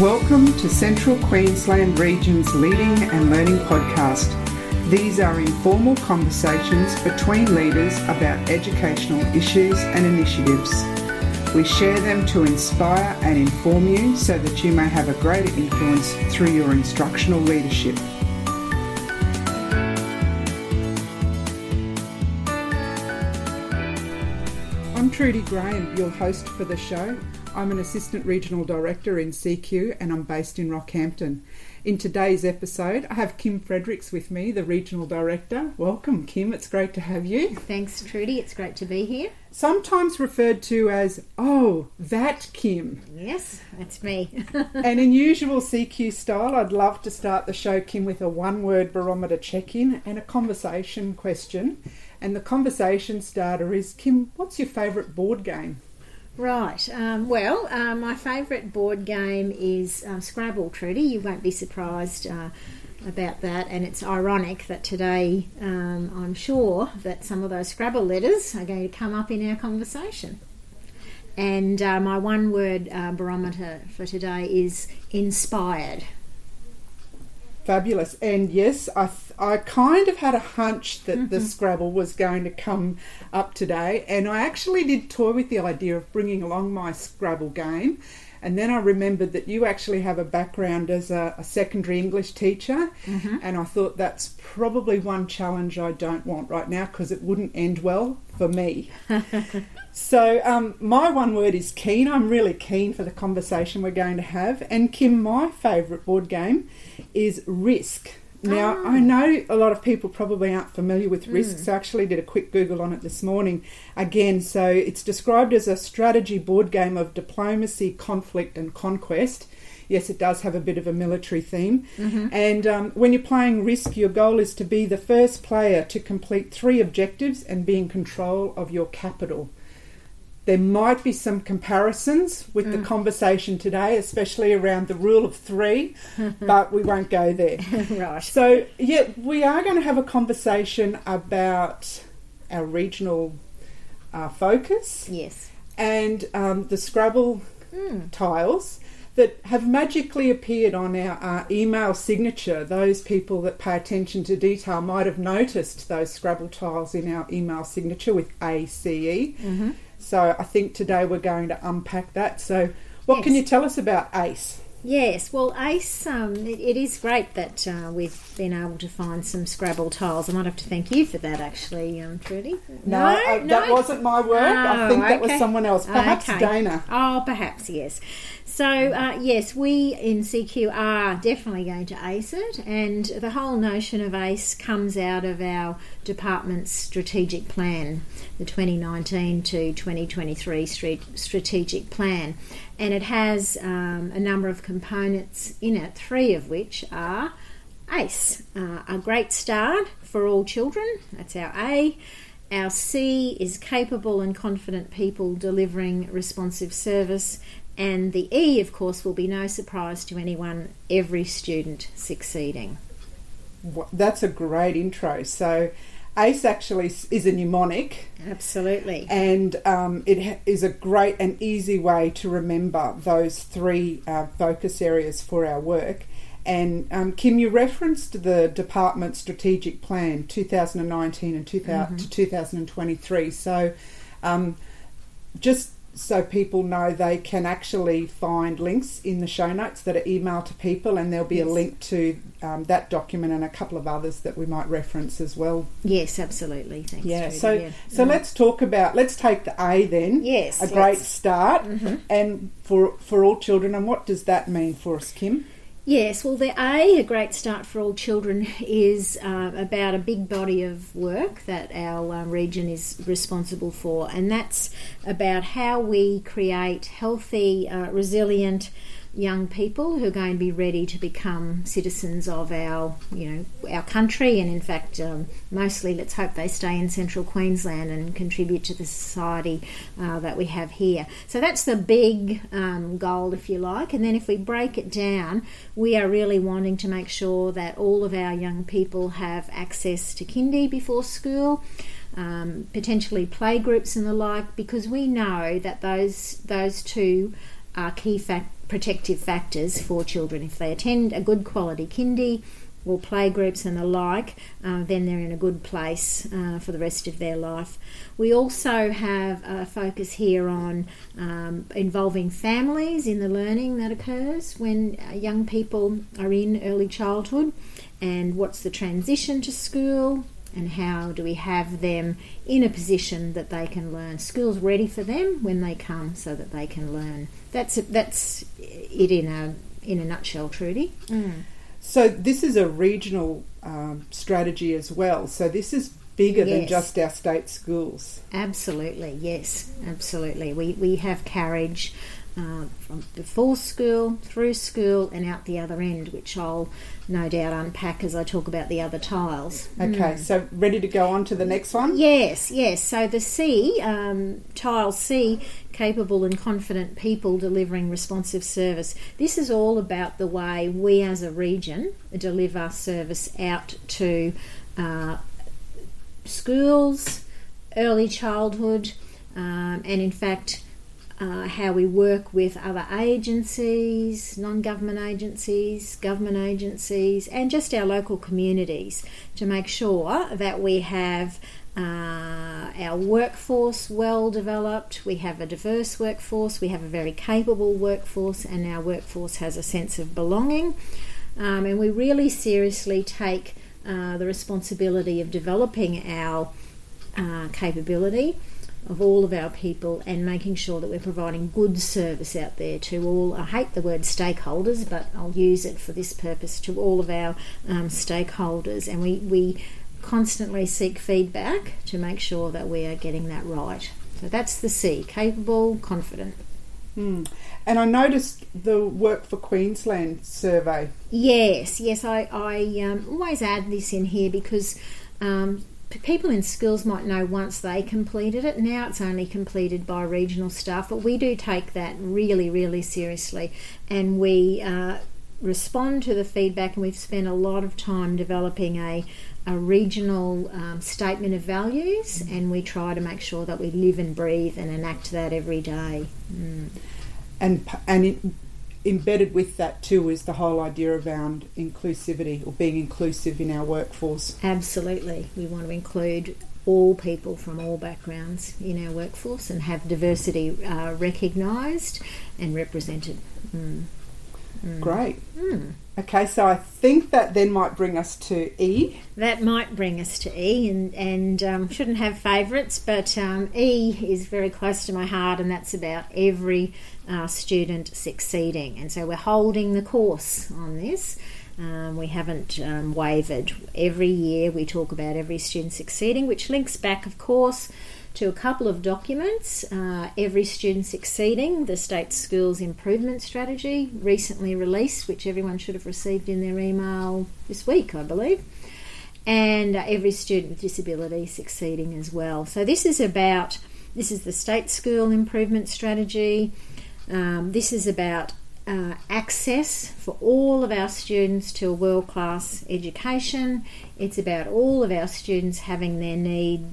Welcome to Central Queensland Region's Leading and Learning Podcast. These are informal conversations between leaders about educational issues and initiatives. We share them to inspire and inform you so that you may have a greater influence through your instructional leadership. I'm Trudy Graham, your host for the show. I'm an Assistant Regional Director in CQ and I'm based in Rockhampton. In today's episode, I have Kim Fredericks with me, the Regional Director. Welcome, Kim. It's great to have you. Thanks, Trudy. It's great to be here. Sometimes referred to as, oh, that Kim. Yes, that's me. and in usual CQ style, I'd love to start the show, Kim, with a one word barometer check in and a conversation question. And the conversation starter is Kim, what's your favourite board game? Right. Um, well, uh, my favourite board game is um, Scrabble, Trudy. You won't be surprised uh, about that. And it's ironic that today um, I'm sure that some of those Scrabble letters are going to come up in our conversation. And uh, my one word uh, barometer for today is inspired. Fabulous. And yes, I, I kind of had a hunch that mm-hmm. the Scrabble was going to come up today. And I actually did toy with the idea of bringing along my Scrabble game. And then I remembered that you actually have a background as a, a secondary English teacher. Mm-hmm. And I thought that's probably one challenge I don't want right now because it wouldn't end well for me. So, um, my one word is keen. I'm really keen for the conversation we're going to have. And Kim, my favourite board game is Risk. Now, oh. I know a lot of people probably aren't familiar with Risk, mm. so I actually did a quick Google on it this morning. Again, so it's described as a strategy board game of diplomacy, conflict, and conquest. Yes, it does have a bit of a military theme. Mm-hmm. And um, when you're playing Risk, your goal is to be the first player to complete three objectives and be in control of your capital. There might be some comparisons with mm. the conversation today, especially around the rule of three, but we won't go there. right. So, yeah, we are going to have a conversation about our regional uh, focus. Yes. And um, the Scrabble mm. tiles that have magically appeared on our uh, email signature. Those people that pay attention to detail might have noticed those Scrabble tiles in our email signature with ACE. Mm-hmm. So I think today we're going to unpack that. So, what yes. can you tell us about ACE? Yes, well, ACE, um, it, it is great that uh, we've been able to find some Scrabble tiles. I might have to thank you for that, actually, um, Trudy. No, no, uh, no, that wasn't my work. Oh, I think that was someone else, perhaps okay. Dana. Oh, perhaps yes. So, uh, yes, we in CQ are definitely going to ACE it, and the whole notion of ACE comes out of our department's strategic plan, the 2019 to 2023 strategic plan. And it has um, a number of components in it, three of which are ACE, uh, a great start for all children, that's our A. Our C is capable and confident people delivering responsive service, and the E, of course, will be no surprise to anyone every student succeeding. That's a great intro. So, ACE actually is a mnemonic. Absolutely. And um, it is a great and easy way to remember those three uh, focus areas for our work. And um, Kim, you referenced the department strategic plan 2019 and 2000, mm-hmm. to 2023. So, um, just so people know they can actually find links in the show notes that are emailed to people, and there'll be yes. a link to um, that document and a couple of others that we might reference as well. Yes, absolutely. Thanks. Yeah. So, yeah. so mm let's talk about. Let's take the A then. Yes. A great start, mm-hmm. and for for all children. And what does that mean for us, Kim? Yes, well, the A, a great start for all children, is uh, about a big body of work that our uh, region is responsible for, and that's about how we create healthy, uh, resilient, young people who are going to be ready to become citizens of our, you know, our country, and in fact, um, mostly let's hope they stay in central Queensland and contribute to the society uh, that we have here. So that's the big um, goal, if you like. And then if we break it down, we are really wanting to make sure that all of our young people have access to kindy before school. Um, potentially playgroups and the like, because we know that those those two are key fac- protective factors for children. If they attend a good quality kindy, or play groups and the like, uh, then they're in a good place uh, for the rest of their life. We also have a focus here on um, involving families in the learning that occurs when uh, young people are in early childhood and what's the transition to school and how do we have them in a position that they can learn school's ready for them when they come so that they can learn that's that's it in a in a nutshell trudy mm. So this is a regional um, strategy as well. So this is bigger yes. than just our state schools. Absolutely, yes, absolutely. We we have carriage uh, from before school, through school, and out the other end, which I'll no doubt unpack as I talk about the other tiles. Okay, mm. so ready to go on to the next one? Yes, yes. So the C, um, tile C, capable and confident people delivering responsive service. This is all about the way we as a region deliver service out to uh, schools, early childhood, um, and in fact, uh, how we work with other agencies, non government agencies, government agencies, and just our local communities to make sure that we have uh, our workforce well developed, we have a diverse workforce, we have a very capable workforce, and our workforce has a sense of belonging. Um, and we really seriously take uh, the responsibility of developing our uh, capability of all of our people and making sure that we're providing good service out there to all. I hate the word stakeholders, but I'll use it for this purpose to all of our um, stakeholders. And we, we constantly seek feedback to make sure that we are getting that right. So that's the C capable, confident. Mm. And I noticed the Work for Queensland survey. Yes, yes, I, I um, always add this in here because um, people in schools might know once they completed it. Now it's only completed by regional staff, but we do take that really, really seriously, and we uh, respond to the feedback. And we've spent a lot of time developing a a regional um, statement of values, and we try to make sure that we live and breathe and enact that every day. Mm. And and it, embedded with that too is the whole idea around inclusivity or being inclusive in our workforce. Absolutely. We want to include all people from all backgrounds in our workforce and have diversity uh, recognised and represented. Mm. Mm. Great. Mm. Okay, so I think that then might bring us to E. That might bring us to E, and and um, shouldn't have favourites, but um, E is very close to my heart, and that's about every uh, student succeeding. And so we're holding the course on this. Um, we haven't um, wavered. Every year we talk about every student succeeding, which links back, of course, to a couple of documents uh, Every Student Succeeding, the State Schools Improvement Strategy, recently released, which everyone should have received in their email this week, I believe, and uh, Every Student with Disability Succeeding as well. So, this is about this is the State School Improvement Strategy. Um, this is about uh, access for all of our students to a world class education. It's about all of our students having their need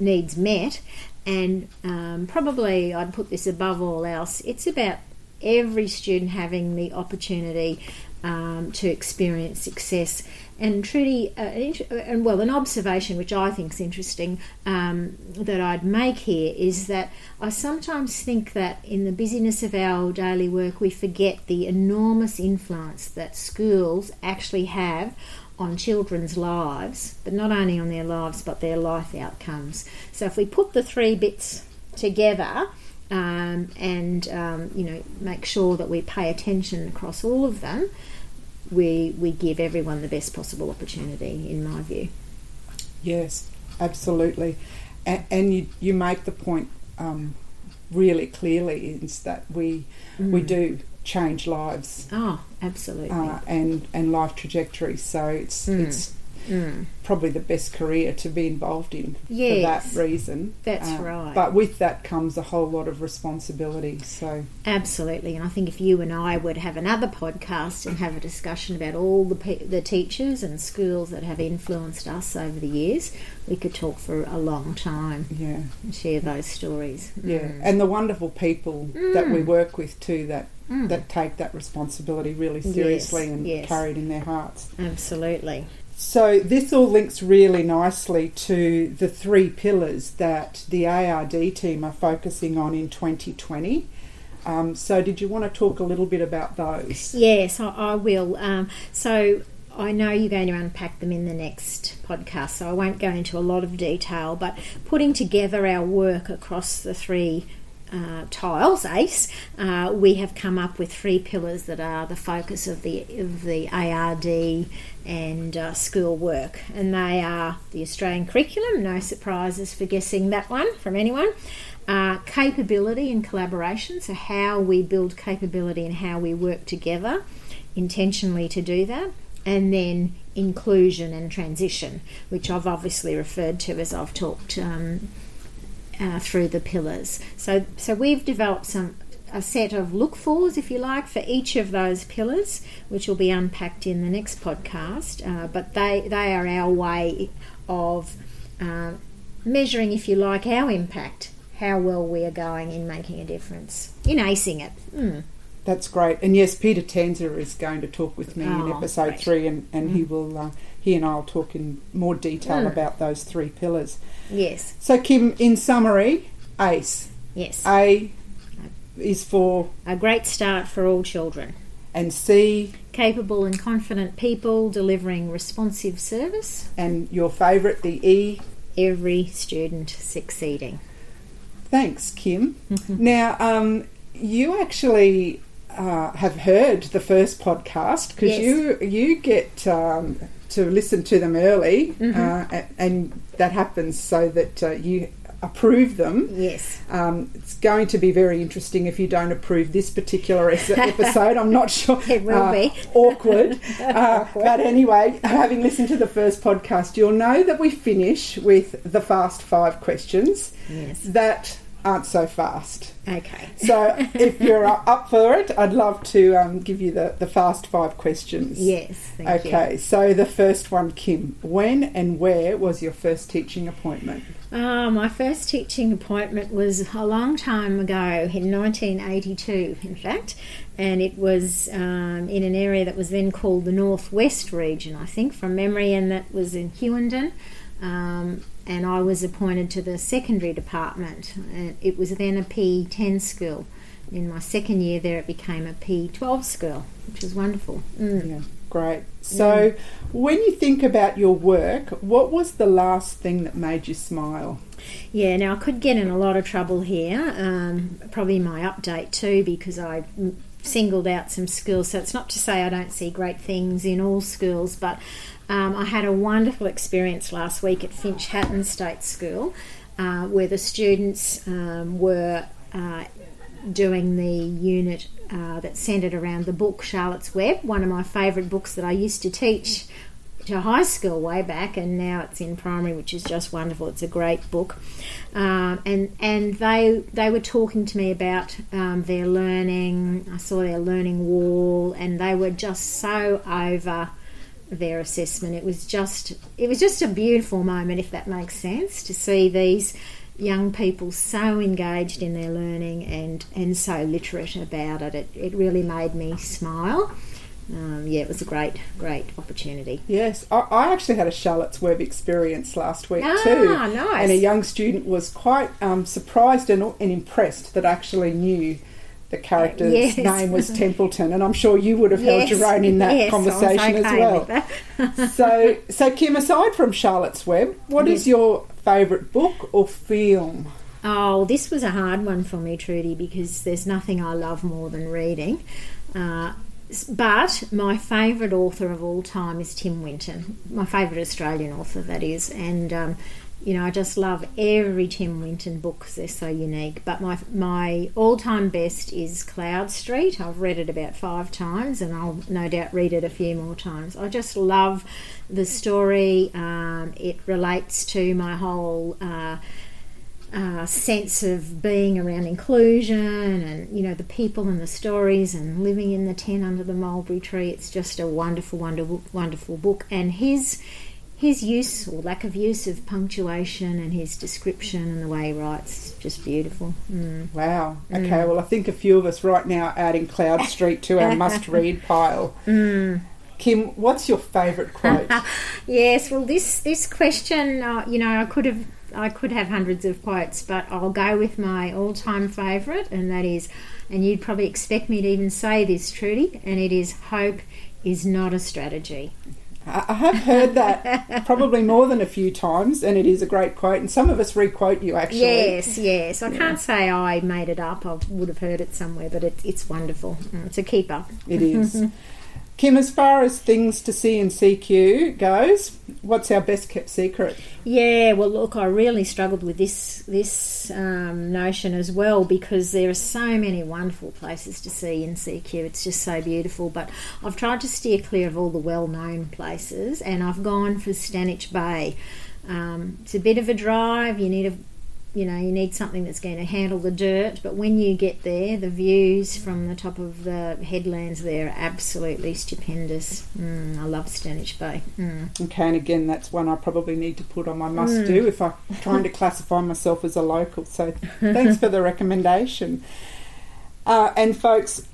needs met, and um, probably I'd put this above all else. It's about every student having the opportunity um, to experience success. And Trudy, uh, and well, an observation which I think is interesting um, that I'd make here is that I sometimes think that in the busyness of our daily work, we forget the enormous influence that schools actually have on children's lives, but not only on their lives, but their life outcomes. So if we put the three bits together, um, and um, you know make sure that we pay attention across all of them, we we give everyone the best possible opportunity, in my view. Yes, absolutely, and, and you you make the point um, really clearly is that we mm. we do change lives. Oh, absolutely. Uh, and and life trajectories. So it's mm. it's Mm. probably the best career to be involved in Yes. for that reason. That's Uh, right. But with that comes a whole lot of responsibility. So Absolutely, and I think if you and I would have another podcast and have a discussion about all the pe- the teachers and schools that have influenced us over the years, we could talk for a long time yeah, and share those stories. yeah, Mm. and the wonderful people that we Mm. work with too that Mm. that take that responsibility really Yes, seriously and yes. carry it in their hearts. Absolutely. So this all links really nicely to the three pillars that the ARD team are focusing on in 2020. Um, so did you want to talk a little bit about those? Yes, I, I will. Um, so I know you're going to unpack them in the next podcast, so I won't go into a lot of detail. But putting together our work across the three uh, tiles, ACE, uh, we have come up with three pillars that are the focus of the of the ARD and uh, school work, and they are the Australian curriculum. No surprises for guessing that one from anyone. Uh, capability and collaboration, so how we build capability and how we work together intentionally to do that, and then inclusion and transition, which I've obviously referred to as I've talked um, uh, through the pillars. So, so we've developed some a set of look fors, if you like, for each of those pillars, which will be unpacked in the next podcast. Uh, but they they are our way of uh, measuring, if you like, our impact, how well we are going in making a difference, in acing it. Mm. That's great. And yes, Peter Tanzer is going to talk with me in Oh, episode great. three, and, and he will uh, he and I will talk in more detail Mm. about those three pillars. Yes, So Kim, in summary, ACE. yes. A is for a great start for all children. and C Capable and confident people delivering responsive service. and your favourite the E. Every student succeeding. Thanks, Kim. Now, um, you actually uh, have heard the first podcast because Yes. you you get um, to listen to them early, Mhm. uh, and that happens so that uh, you approve them. Yes. Um, it's going to be very interesting if you don't approve this particular episode. I'm not sure. It will Uh, be. awkward. Uh, but anyway, having listened to the first podcast, you'll know that we finish with the fast five questions Yes. that aren't so fast. Okay. So if you're up for it, I'd love to um, give you the, the fast five questions. Yes. Thank Okay, so the first one, Kim. When and where was your first teaching appointment? you. Uh, my first teaching appointment was a long time ago, in 1982, in fact, and it was um, in an area that was then called the Northwest region, I think, from memory, and that was in Hughenden. Um, and I was appointed to the secondary department. It was then a P10 school. In my second year there, it became a P12 school, which was wonderful. Mm. Yeah, great. So when you think about your work, what was the last thing that made you smile? Yeah, now I could get in a lot of trouble here, um, probably my update too, because I singled out some schools. So it's not to say I don't see great things in all schools, but um, I had a wonderful experience last week at Finch Hatton State School, uh, where the students um, were uh, doing the unit uh, that centred around the book Charlotte's Web, one of my favourite books that I used to teach to high school way back, and now it's in primary, which is just wonderful. It's a great book, um, and and they they were talking to me about um, their learning. I saw their learning wall, and they were just so over their assessment. It was just it was just a beautiful moment, if that makes sense, to see these young people so engaged in their learning and and so literate about it. It, it really made me smile. Um, yeah, it was a great great opportunity. Yes, I, I actually had a Charlotte's Web experience last week Ah, too. nice. And a young student was quite um, surprised and, and impressed that I actually knew the character's Yes. name was Templeton, and I'm sure you would have held your own in that yes, conversation as well. so, so Kim, aside from Charlotte's Web, what is Yes. your favourite book or film? Oh, this was a hard one for me, Trudy, because there's nothing I love more than reading. Uh, but my favourite author of all time is Tim Winton, my favourite Australian author, that is. And um, you know, I just love every Tim Winton book because they're so unique. But my my all time best is Cloudstreet. I've read it about five times, and I'll no doubt read it a few more times. I just love the story. Um, it relates to my whole. Uh, uh, sense of being around inclusion and you know the people and the stories and living in the tent under the mulberry tree it's just a wonderful wonderful wonderful book and his his use or lack of use of punctuation and his description and the way he writes just beautiful. Mm. Wow. Okay, mm. well, I think a few of us right now are adding Cloudstreet to our must read pile. Mm. Kim, what's your favourite quote? yes, well, this this question, uh, you know, I could have I could have hundreds of quotes, but I'll go with my all time favourite, and that is, and you'd probably expect me to even say this, Trudy, and it is hope is not a strategy. I have heard that probably more than a few times, and it is a great quote. And some of us requote you actually. Yes, yes. I yeah. can't say I made it up. I would have heard it somewhere, but it, it's wonderful. Mm, it's a keeper. It is. Kim, as far as things to see in CQ goes, what's our best kept secret? Yeah, well, look, I really struggled with this this um, notion as well because there are so many wonderful places to see in CQ. It's just so beautiful. But I've tried to steer clear of all the well known places, and I've gone for Stanage Bay. Um, it's a bit of a drive. You need a you know you need something that's going to handle the dirt but when you get there the views from the top of the headlands there are absolutely stupendous mm, i love stanage bay mm. okay and again that's one i probably need to put on my must mm. do if i'm trying to classify myself as a local so thanks for the recommendation uh, and folks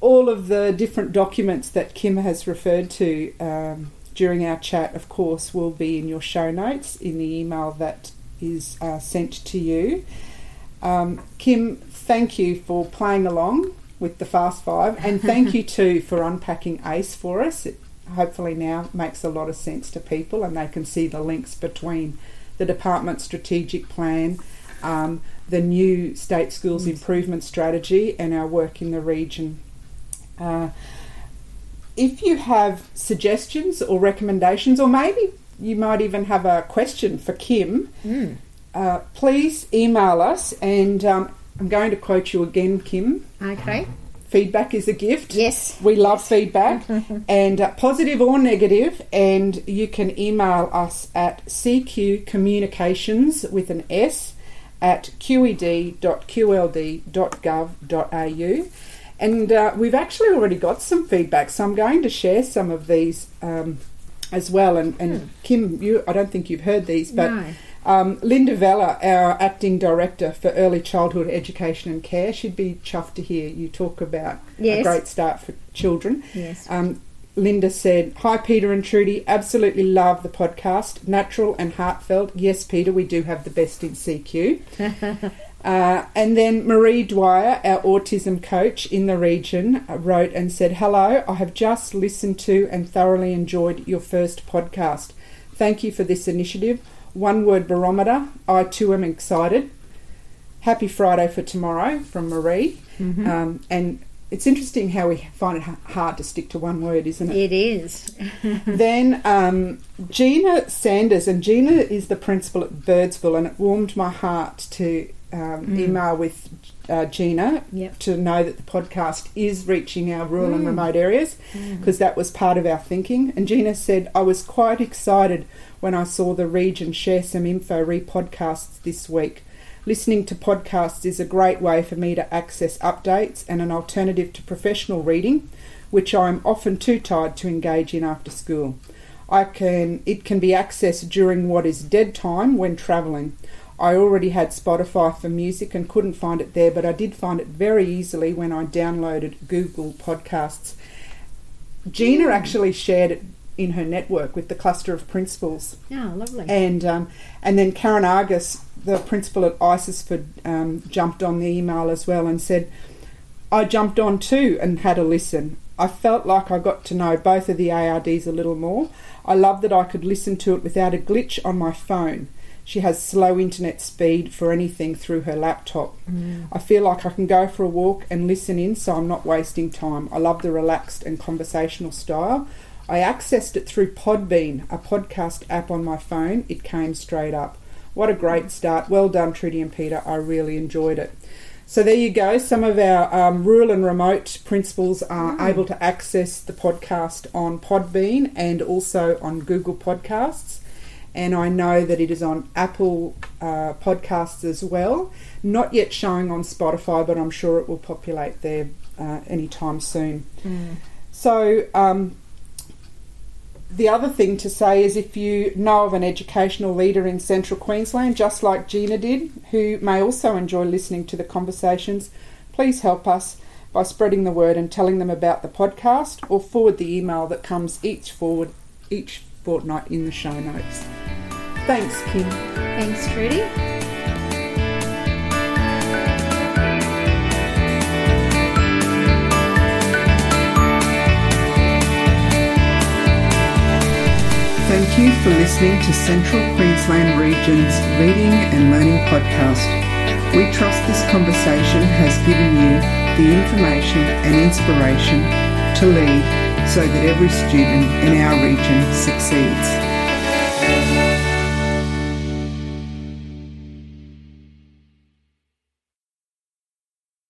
all of the different documents that kim has referred to um, during our chat of course will be in your show notes in the email that is uh, sent to you. Um, Kim, thank you for playing along with the Fast Five, and thank you too for unpacking ACE for us. It hopefully now makes a lot of sense to people, and they can see the links between the department's strategic plan, um, the new state schools improvement strategy, and our work in the region. Uh, if you have suggestions or recommendations, or maybe you might even have a question for Kim, mm. uh, please email us. And um, I'm going to quote you again, Kim. Okay. Feedback is a gift. Yes. We love feedback, and uh, positive or negative, And you can email us at CQ Communications with an S at qed.qld.gov.au. And uh, we've actually already got some feedback, so I'm going to share some of these um, as well. And, and hmm. Kim, you I don't think you've heard these, but no. um, Linda Vella, our acting director for early childhood education and care, she'd be chuffed to hear you talk about yes. a great start for children. Yes. Um, Linda said, Hi, Peter and Trudy. Absolutely love the podcast. Natural and heartfelt. Yes, Peter, we do have the best in CQ. Uh, and then Marie Dwyer, our autism coach in the region, uh, wrote and said, Hello, I have just listened to and thoroughly enjoyed your first podcast. Thank you for this initiative. One word barometer. I too am excited. Happy Friday for tomorrow from Marie. Mm-hmm. Um, and it's interesting how we find it hard to stick to one word, isn't it? It is. then um, Gina Sanders, and Gina is the principal at Birdsville, and it warmed my heart to um, mm. email with uh, Gina yep. to know that the podcast is reaching our rural mm. and remote areas because mm. that was part of our thinking. And Gina said, I was quite excited when I saw the region share some info re podcasts this week. Listening to podcasts is a great way for me to access updates and an alternative to professional reading, which I'm often too tired to engage in after school. I can it can be accessed during what is dead time when travelling. I already had Spotify for music and couldn't find it there, but I did find it very easily when I downloaded Google Podcasts. Gina actually shared it in her network with the cluster of principals. Oh, lovely. And um, and then Karen Argus, the principal at Isisford, um, jumped on the email as well and said, I jumped on too and had a listen. I felt like I got to know both of the ARDs a little more. I love that I could listen to it without a glitch on my phone. She has slow internet speed for anything through her laptop. Mm. I feel like I can go for a walk and listen in so I'm not wasting time. I love the relaxed and conversational style. I accessed it through Podbean, a podcast app on my phone. It came straight up. What a great start. Well done, Trudy and Peter. I really enjoyed it. So there you go. Some of our um, rural and remote principals are mm. able to access the podcast on Podbean and also on Google Podcasts. And I know that it is on Apple uh, Podcasts as well. Not yet showing on Spotify, but I'm sure it will populate there uh, anytime soon. Mm. So um, the other thing to say is if you know of an educational leader in central Queensland, just like Gina did, who may also enjoy listening to the conversations, please help us by spreading the word and telling them about the podcast or forward the email that comes each forward each fortnight in the show notes. Thanks, Kim. Thanks, Trudy. Thank you for listening to Central Queensland Region's Leading and Learning Podcast. We trust this conversation has given you the information and inspiration to lead so that every student in our region succeeds.